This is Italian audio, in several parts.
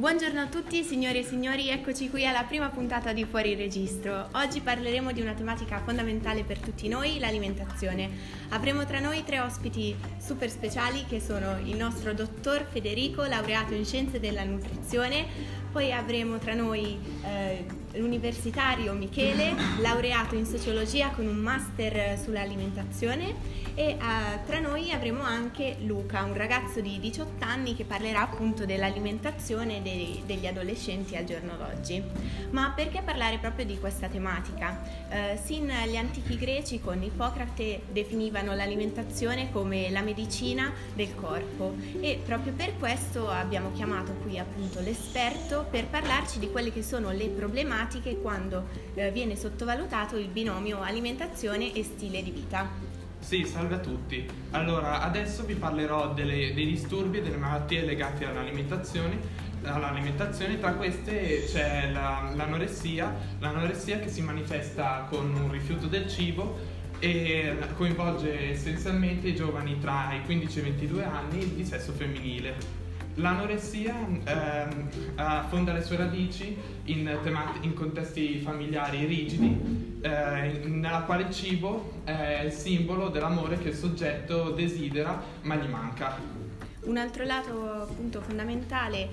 Buongiorno a tutti signori e signori, eccoci qui alla prima puntata di Fuori Registro. Oggi parleremo di una tematica fondamentale per tutti noi, l'alimentazione. Avremo tra noi tre ospiti super speciali che sono il nostro dottor Federico, laureato in scienze della nutrizione, poi avremo tra noi eh, l'universitario Michele, laureato in sociologia con un master sull'alimentazione e uh, tra noi avremo anche Luca, un ragazzo di 18 anni che parlerà appunto dell'alimentazione dei, degli adolescenti al giorno d'oggi. Ma perché parlare proprio di questa tematica? Uh, sin gli antichi greci con Ippocrate definivano l'alimentazione come la medicina del corpo e proprio per questo abbiamo chiamato qui appunto l'esperto per parlarci di quelle che sono le problematiche quando uh, viene sottovalutato il binomio alimentazione e stile di vita. Sì, salve a tutti. Allora, adesso vi parlerò delle, dei disturbi e delle malattie legate all'alimentazione. All'alimentazione, tra queste c'è la, l'anoressia, l'anoressia che si manifesta con un rifiuto del cibo e coinvolge essenzialmente i giovani tra i 15 e i 22 anni di sesso femminile. L'anoressia ehm, affonda le sue radici in, temati- in contesti familiari rigidi, eh, nella quale il cibo è il simbolo dell'amore che il soggetto desidera ma gli manca. Un altro lato appunto fondamentale eh,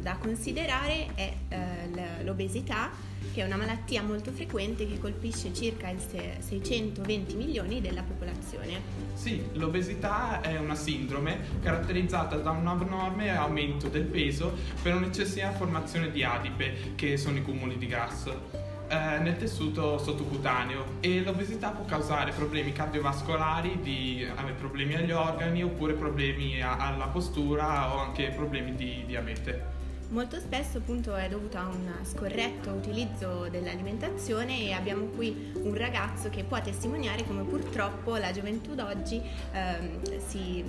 da considerare è eh, l'obesità, che è una malattia molto frequente che colpisce circa il 620 milioni della popolazione. Sì, l'obesità è una sindrome caratterizzata da un abnorme aumento del peso per un'eccessiva formazione di adipe, che sono i cumuli di grasso eh, nel tessuto sottocutaneo e l'obesità può causare problemi cardiovascolari, di, eh, problemi agli organi oppure problemi a, alla postura o anche problemi di diabete. Molto spesso appunto è dovuto a un scorretto utilizzo dell'alimentazione e abbiamo qui un ragazzo che può testimoniare come purtroppo la gioventù d'oggi ehm, si,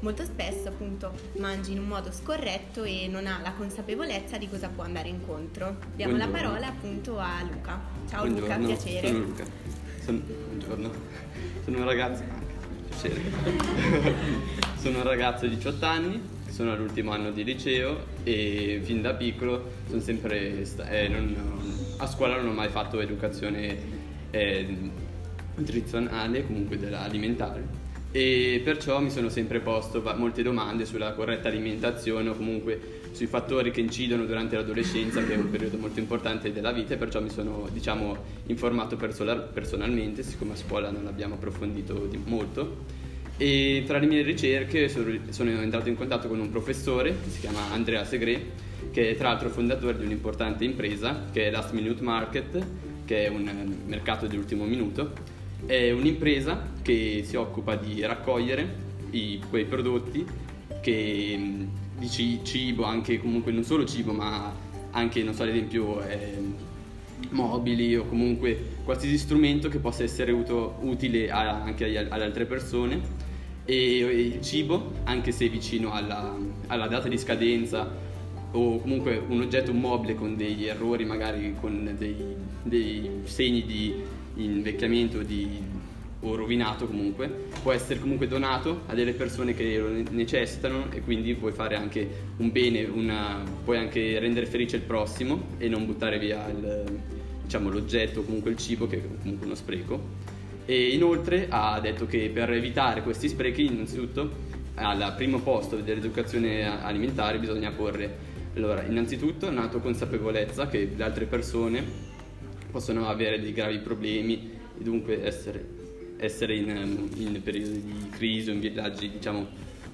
molto spesso appunto mangi in un modo scorretto e non ha la consapevolezza di cosa può andare incontro. Diamo Buongiorno. la parola appunto a Luca. Ciao Buongiorno. Luca, piacere. Sono Luca. Sono, buongiorno. Sono un ragazzo. Piacere. sono un ragazzo di 18 anni sono all'ultimo anno di liceo e fin da piccolo sono sempre eh, non, a scuola non ho mai fatto educazione eh, nutrizionale, comunque alimentare e perciò mi sono sempre posto molte domande sulla corretta alimentazione o comunque sui fattori che incidono durante l'adolescenza che è un periodo molto importante della vita e perciò mi sono diciamo informato personalmente siccome a scuola non abbiamo approfondito molto e tra le mie ricerche sono entrato in contatto con un professore che si chiama Andrea Segre, che è tra l'altro fondatore di un'importante impresa che è Last Minute Market, che è un mercato dell'ultimo minuto. È un'impresa che si occupa di raccogliere i, quei prodotti che, di cibo, anche comunque non solo cibo, ma anche, non so, ad esempio, eh, mobili o comunque qualsiasi strumento che possa essere uto, utile a, anche agli, alle altre persone. E il cibo, anche se vicino alla, alla data di scadenza o comunque un oggetto mobile con degli errori, magari con dei, dei segni di invecchiamento di, o rovinato comunque, può essere comunque donato a delle persone che lo necessitano e quindi puoi fare anche un bene, una, puoi anche rendere felice il prossimo e non buttare via il, diciamo, l'oggetto o comunque il cibo che è comunque uno spreco. E inoltre ha detto che per evitare questi sprechi, innanzitutto al primo posto dell'educazione alimentare bisogna porre, allora, innanzitutto un'autoconsapevolezza che le altre persone possono avere dei gravi problemi e dunque essere, essere in, in periodi di crisi o in villaggi, diciamo,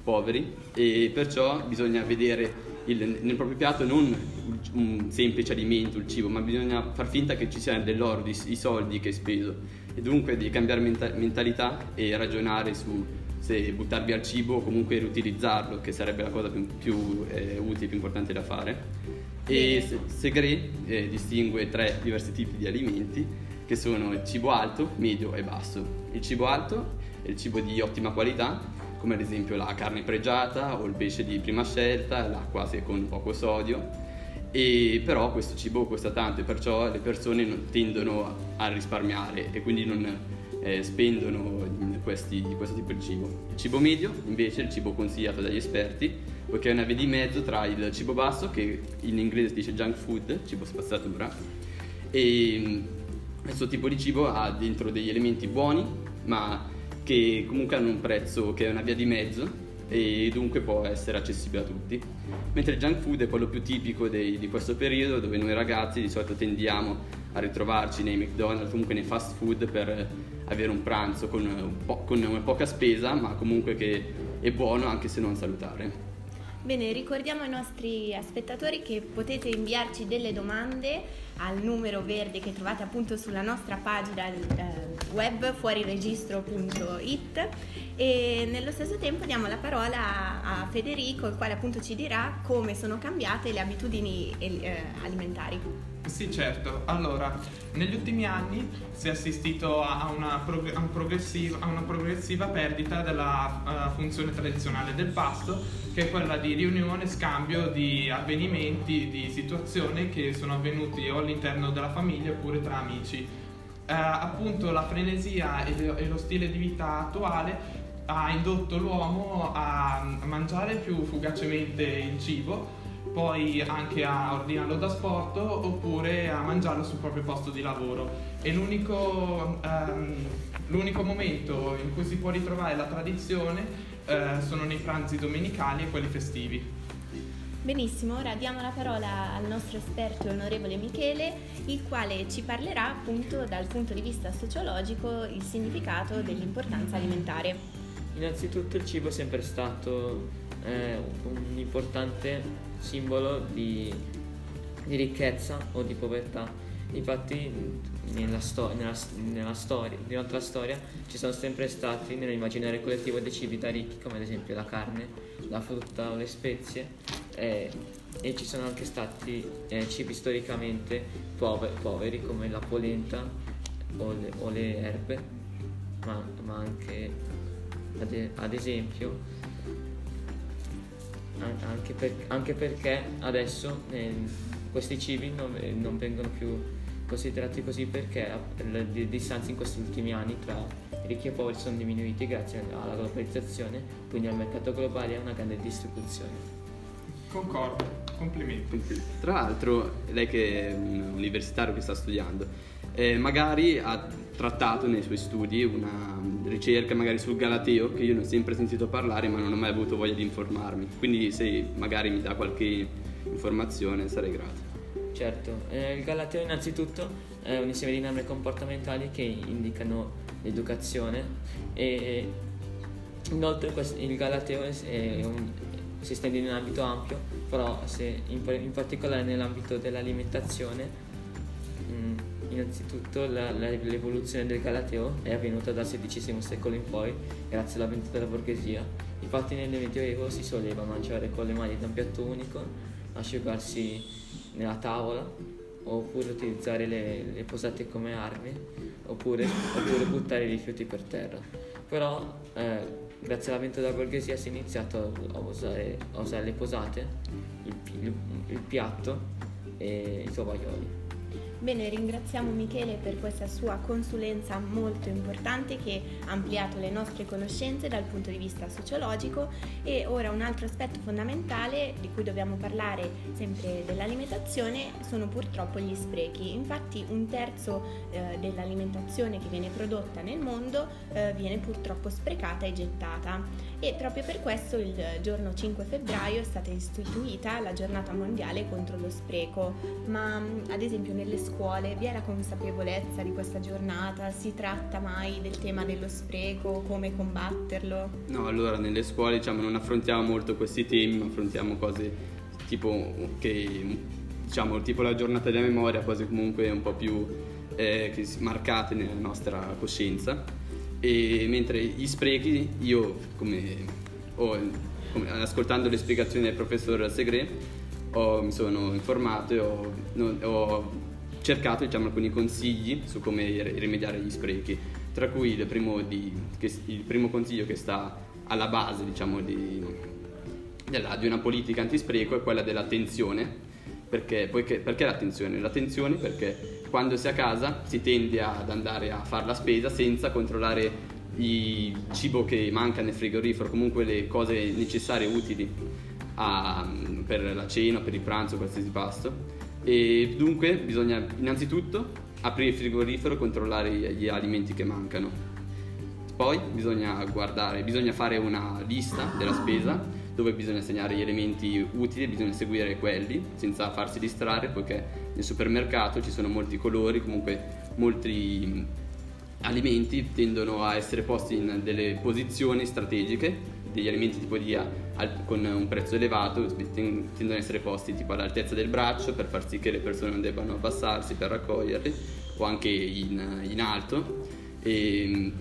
poveri e perciò bisogna vedere il, nel proprio piatto non un semplice alimento, il cibo, ma bisogna far finta che ci siano dell'oro, i soldi che hai speso e dunque di cambiare menta- mentalità e ragionare su se buttar via il cibo o comunque riutilizzarlo, che sarebbe la cosa più, più eh, utile, più importante da fare. E Segre eh, distingue tre diversi tipi di alimenti che sono il cibo alto, medio e basso. Il cibo alto è il cibo di ottima qualità, come ad esempio la carne pregiata o il pesce di prima scelta, l'acqua con poco sodio e però questo cibo costa tanto e perciò le persone tendono a risparmiare e quindi non eh, spendono questi, di questo tipo di cibo. Il cibo medio invece è il cibo consigliato dagli esperti, poiché è una via di mezzo tra il cibo basso, che in inglese si dice junk food, cibo spazzatura, e mm, questo tipo di cibo ha dentro degli elementi buoni, ma che comunque hanno un prezzo che è una via di mezzo e dunque può essere accessibile a tutti. Mentre il junk food è quello più tipico dei, di questo periodo dove noi ragazzi di solito tendiamo a ritrovarci nei McDonald's, comunque nei fast food per avere un pranzo con, po- con poca spesa ma comunque che è buono anche se non salutare. Bene, ricordiamo ai nostri spettatori che potete inviarci delle domande al numero verde che trovate appunto sulla nostra pagina eh, web fuoriregistro.it e nello stesso tempo diamo la parola a Federico il quale appunto ci dirà come sono cambiate le abitudini eh, alimentari. Sì, certo. Allora, negli ultimi anni si è assistito a una, prog- a un progressiva, a una progressiva, perdita della uh, funzione tradizionale del pasto, che è quella di riunione e scambio di avvenimenti, di situazioni che sono avvenuti o all'interno della famiglia oppure tra amici. Uh, appunto la frenesia e lo stile di vita attuale ha indotto l'uomo a mangiare più fugacemente il cibo poi anche a ordinarlo da sport oppure a mangiarlo sul proprio posto di lavoro. E l'unico, um, l'unico momento in cui si può ritrovare la tradizione uh, sono nei pranzi domenicali e quelli festivi. Benissimo, ora diamo la parola al nostro esperto onorevole Michele, il quale ci parlerà appunto dal punto di vista sociologico il significato dell'importanza alimentare. Innanzitutto il cibo è sempre stato eh, un importante simbolo di, di ricchezza o di povertà. Infatti nella, sto- nella, nella storia, durante la storia ci sono sempre stati nell'immaginario collettivo dei cibi da ricchi come ad esempio la carne, la frutta o le spezie eh, e ci sono anche stati eh, cibi storicamente pover- poveri come la polenta o le, o le erbe ma, ma anche ad, ad esempio anche, per, anche perché adesso eh, questi cibi non, eh, non, vengono più considerati così perché le distanze in questi ultimi anni tra ricchi e poveri sono diminuite grazie alla globalizzazione, quindi al mercato globale e a una grande distribuzione. Concordo, complimenti. Tra l'altro, lei che è un universitario che sta studiando, eh, magari ha trattato nei suoi studi una ricerca magari sul Galateo che io ne ho sempre sentito parlare ma non ho mai avuto voglia di informarmi. Quindi se magari mi dà qualche informazione sarei grato. Certo. Eh, il Galateo innanzitutto è un insieme di norme comportamentali che indicano l'educazione e inoltre il Galateo un, si estende in un ambito ampio però in, in particolare nell'ambito dell'alimentazione Innanzitutto la, la, l'evoluzione del Galateo è avvenuta dal XVI secolo in poi grazie all'avvento della borghesia. Infatti nel Medioevo si soleva mangiare con le mani da un piatto unico, asciugarsi nella tavola oppure utilizzare le, le posate come armi oppure, oppure, buttare i rifiuti per terra. Però eh, grazie all'avvento della borghesia si è iniziato a usare, a usare le posate, il, il, il piatto e i tovaglioli. Bene, ringraziamo Michele per questa sua consulenza molto importante che ha ampliato le nostre conoscenze dal punto di vista sociologico. E ora un altro aspetto fondamentale di cui dobbiamo parlare sempre dell'alimentazione sono purtroppo gli sprechi. Infatti un terzo eh, dell'alimentazione che viene prodotta nel mondo eh, viene purtroppo sprecata e gettata. E proprio per questo il giorno 5 febbraio è stata istituita la giornata mondiale contro lo spreco, ma ad esempio nelle scuole vi è la consapevolezza di questa giornata? Si tratta mai del tema dello spreco, come combatterlo? No, allora nelle scuole diciamo, non affrontiamo molto questi temi, ma affrontiamo cose tipo che diciamo tipo la giornata della memoria, cose comunque un po' più eh, marcate nella nostra coscienza. E mentre gli sprechi, io come, ho, come ascoltando le spiegazioni del professor Segre, ho, mi sono informato e ho, ho cercato diciamo, alcuni consigli su come rimediare agli sprechi, tra cui il primo, di, che, il primo consiglio che sta alla base diciamo, di, della, di, una politica antispreco è quella dell'attenzione. Perché, poiché, perché l'attenzione? L'attenzione perché quando si è a casa si tende ad andare a fare la spesa senza controllare il cibo che manca nel frigorifero, comunque le cose necessarie, utili a, per la cena, per il pranzo, qualsiasi pasto. E dunque bisogna innanzitutto aprire il frigorifero e controllare gli alimenti che mancano. Poi bisogna guardare, bisogna fare una lista della spesa dove bisogna segnare gli elementi utili, bisogna seguire quelli senza farsi distrarre poiché nel supermercato ci sono molti colori, comunque molti alimenti tendono a essere posti in delle posizioni strategiche degli alimenti tipo di al, con un prezzo elevato tendono ad essere posti tipo all'altezza del braccio per far sì che le persone non debbano abbassarsi per raccoglierli o anche in, in alto e,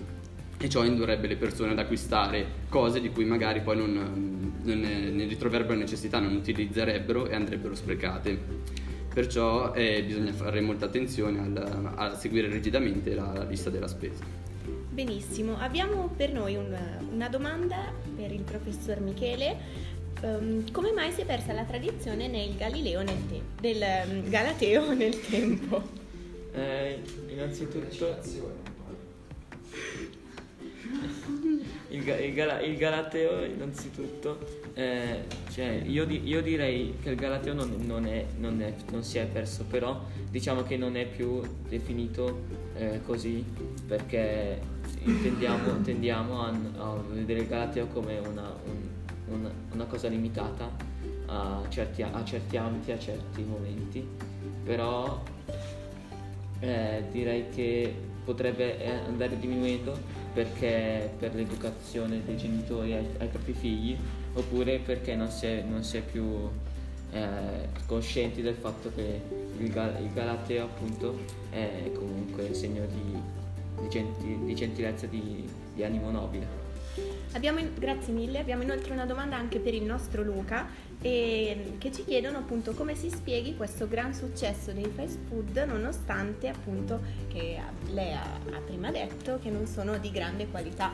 e, ciò indurrebbe le persone ad acquistare cose di cui magari poi non, non ne ritroverebbero necessità, non utilizzerebbero e andrebbero sprecate. Perciò eh, bisogna fare molta attenzione al, a seguire rigidamente la lista della spesa. Benissimo, abbiamo per noi un, una domanda per il professor Michele. Um, come mai si è persa la tradizione nel Galileo nel te- del um, Galateo nel tempo? Eh, innanzitutto il, il, Gala, il, Galateo innanzitutto eh, cioè io, di, io, direi che il Galateo non, non, è, non, è, non, si è perso però diciamo che non è più definito eh, così perché tendiamo, tendiamo a, a, vedere il Galateo come una, un, una, una cosa limitata a certi, a certi ambiti, a certi momenti però eh, direi che potrebbe eh, andare diminuendo perché per l'educazione dei genitori ai, ai propri figli oppure perché non si è, non si è più eh, conscienti del fatto che il, il, Galateo appunto è comunque segno di, di, genti, di gentilezza, di, di animo nobile. Abbiamo, grazie mille, abbiamo inoltre una domanda anche per il nostro Luca e, che ci chiedono appunto come si spieghi questo gran successo dei fast food nonostante appunto che lei ha, ha prima detto che non sono di grande qualità.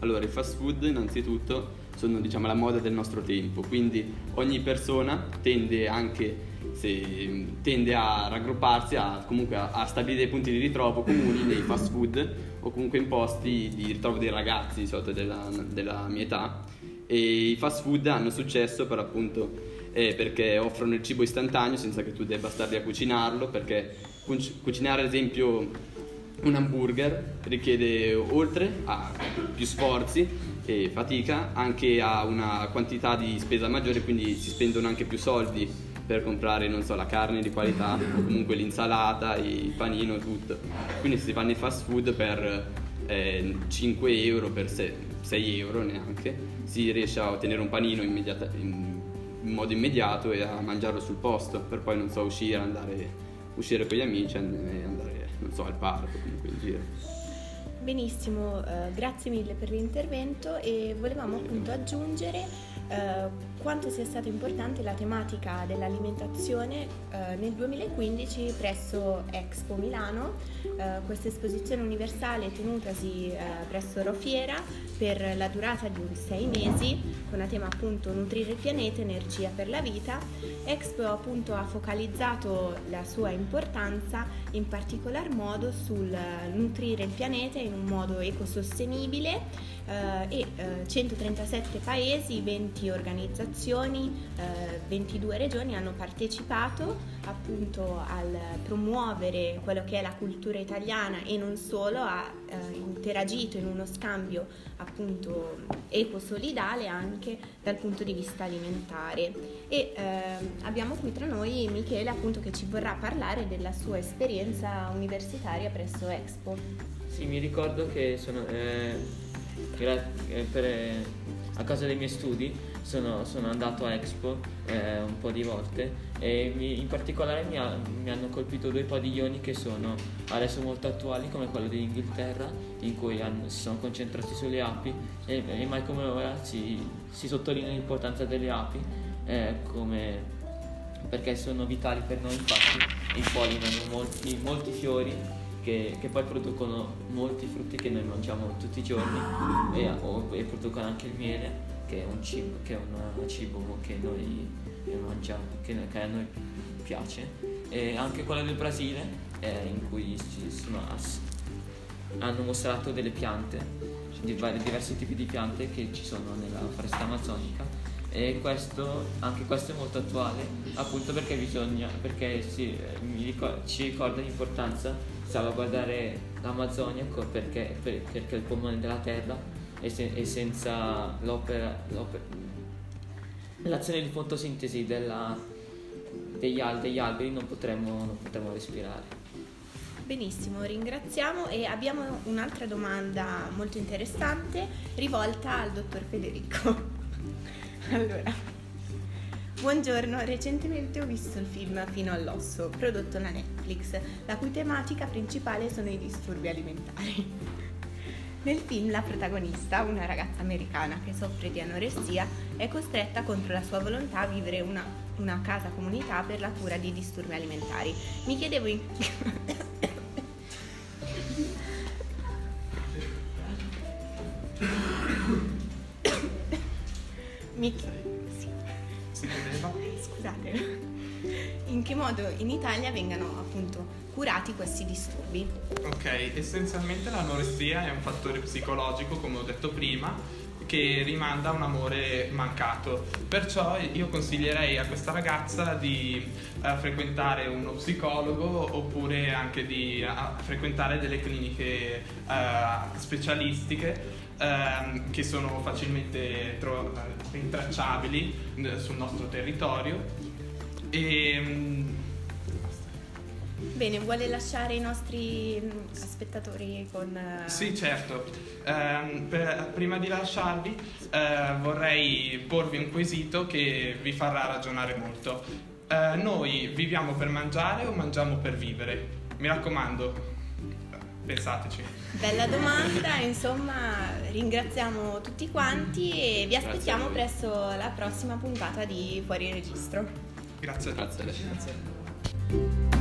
Allora, i fast food innanzitutto sono diciamo la moda del nostro tempo, quindi ogni persona tende anche se, tende a raggrupparsi, a, comunque a, a stabilire dei punti di ritrovo comuni nei fast food o comunque in posti di ritrovo dei ragazzi di solito della, della mia età. E i fast food hanno successo per appunto eh, perché offrono il cibo istantaneo senza che tu debba starli a cucinarlo perché cucinare ad esempio un hamburger richiede oltre a più sforzi e fatica anche a una quantità di spesa maggiore quindi si spendono anche più soldi per comprare, non so, la carne di qualità o comunque l'insalata, il panino, tutto. Quindi si fanno i fast food per eh, 5 euro, per 6, 6, euro neanche, si riesce a ottenere un panino immediata, in, in, modo immediato e a mangiarlo sul posto, per poi, non so, uscire, andare, uscire con gli amici e andare, non so, al parco, comunque in giro. Benissimo, eh, grazie mille per l'intervento e volevamo appunto aggiungere eh, quanto sia stata importante la tematica dell'alimentazione eh, nel 2015 presso Expo Milano, eh, questa esposizione universale tenutasi eh, presso Rofiera per la durata di sei mesi con a tema appunto nutrire il pianeta, energia per la vita. Expo appunto ha focalizzato la sua importanza in particolar modo sul nutrire il pianeta in un modo ecosostenibile eh, e eh, 137 paesi, 20 organizzazioni, eh, 22 regioni hanno partecipato appunto al promuovere quello che è la cultura italiana e non solo, ha eh, interagito in uno scambio appunto eco-solidale anche dal punto di vista alimentare e eh, abbiamo qui tra noi Michele appunto che ci vorrà parlare della sua esperienza universitaria presso Expo. Sì, mi ricordo che sono eh eh, per, a causa dei miei studi sono, sono andato a Expo eh, un po' di volte e mi, in particolare mi, ha, mi, hanno colpito due padiglioni che sono adesso molto attuali come quello dell'Inghilterra in cui hanno, si sono concentrati sulle api e, e mai come ora si, si sottolinea l'importanza delle api eh, come, perché sono vitali per noi infatti impollinano molti, molti fiori che, che, poi producono molti frutti che noi mangiamo tutti i giorni e, o, e producono anche il miele che è un cibo che, un cibo che noi mangiamo, che, che, a noi piace. E anche quello del Brasile eh, in cui ci sono, hanno mostrato delle piante di vari, diversi tipi di piante che ci sono nella foresta amazzonica. E questo, anche questo è molto attuale appunto perché bisogna, perché si, ricor- ci ricorda l'importanza salvaguardare l'Amazzonia perché, perché è il polmone della terra e, se, e senza l'opera, l'opera, l'azione di fotosintesi della, degli, degli alberi non potremmo, non potremmo respirare. Benissimo, ringraziamo e abbiamo un'altra domanda molto interessante rivolta al dottor Federico. allora, buongiorno, recentemente ho visto il film Fino all'osso, prodotto da Netflix, la cui tematica principale sono i disturbi alimentari. Nel film la protagonista, una ragazza americana che soffre di anoressia, è costretta contro la sua volontà a vivere una, una casa comunità per la cura di disturbi alimentari. Mi chiedevo in... Mi... Sì. Che modo in Italia vengano appunto curati questi disturbi? Ok, essenzialmente l'anoressia è un fattore psicologico, come ho detto prima, che rimanda a un amore mancato. Perciò io consiglierei a questa ragazza di uh, frequentare uno psicologo oppure anche di uh, frequentare delle cliniche uh, specialistiche ehm, che sono facilmente tro- rintracciabili sul nostro territorio. E, mm, Bene, vuole lasciare i nostri mm, spettatori con... eh, Sì, certo. Ehm, per- prima di lasciarvi eh, vorrei porvi un quesito che vi farà ragionare molto. Eh, noi viviamo per mangiare o mangiamo per vivere? Mi raccomando, pensateci. Bella domanda, insomma ringraziamo tutti quanti e vi aspettiamo presso la prossima puntata di Fuori Registro. Grazie a tutti. Grazie a lei. Grazie.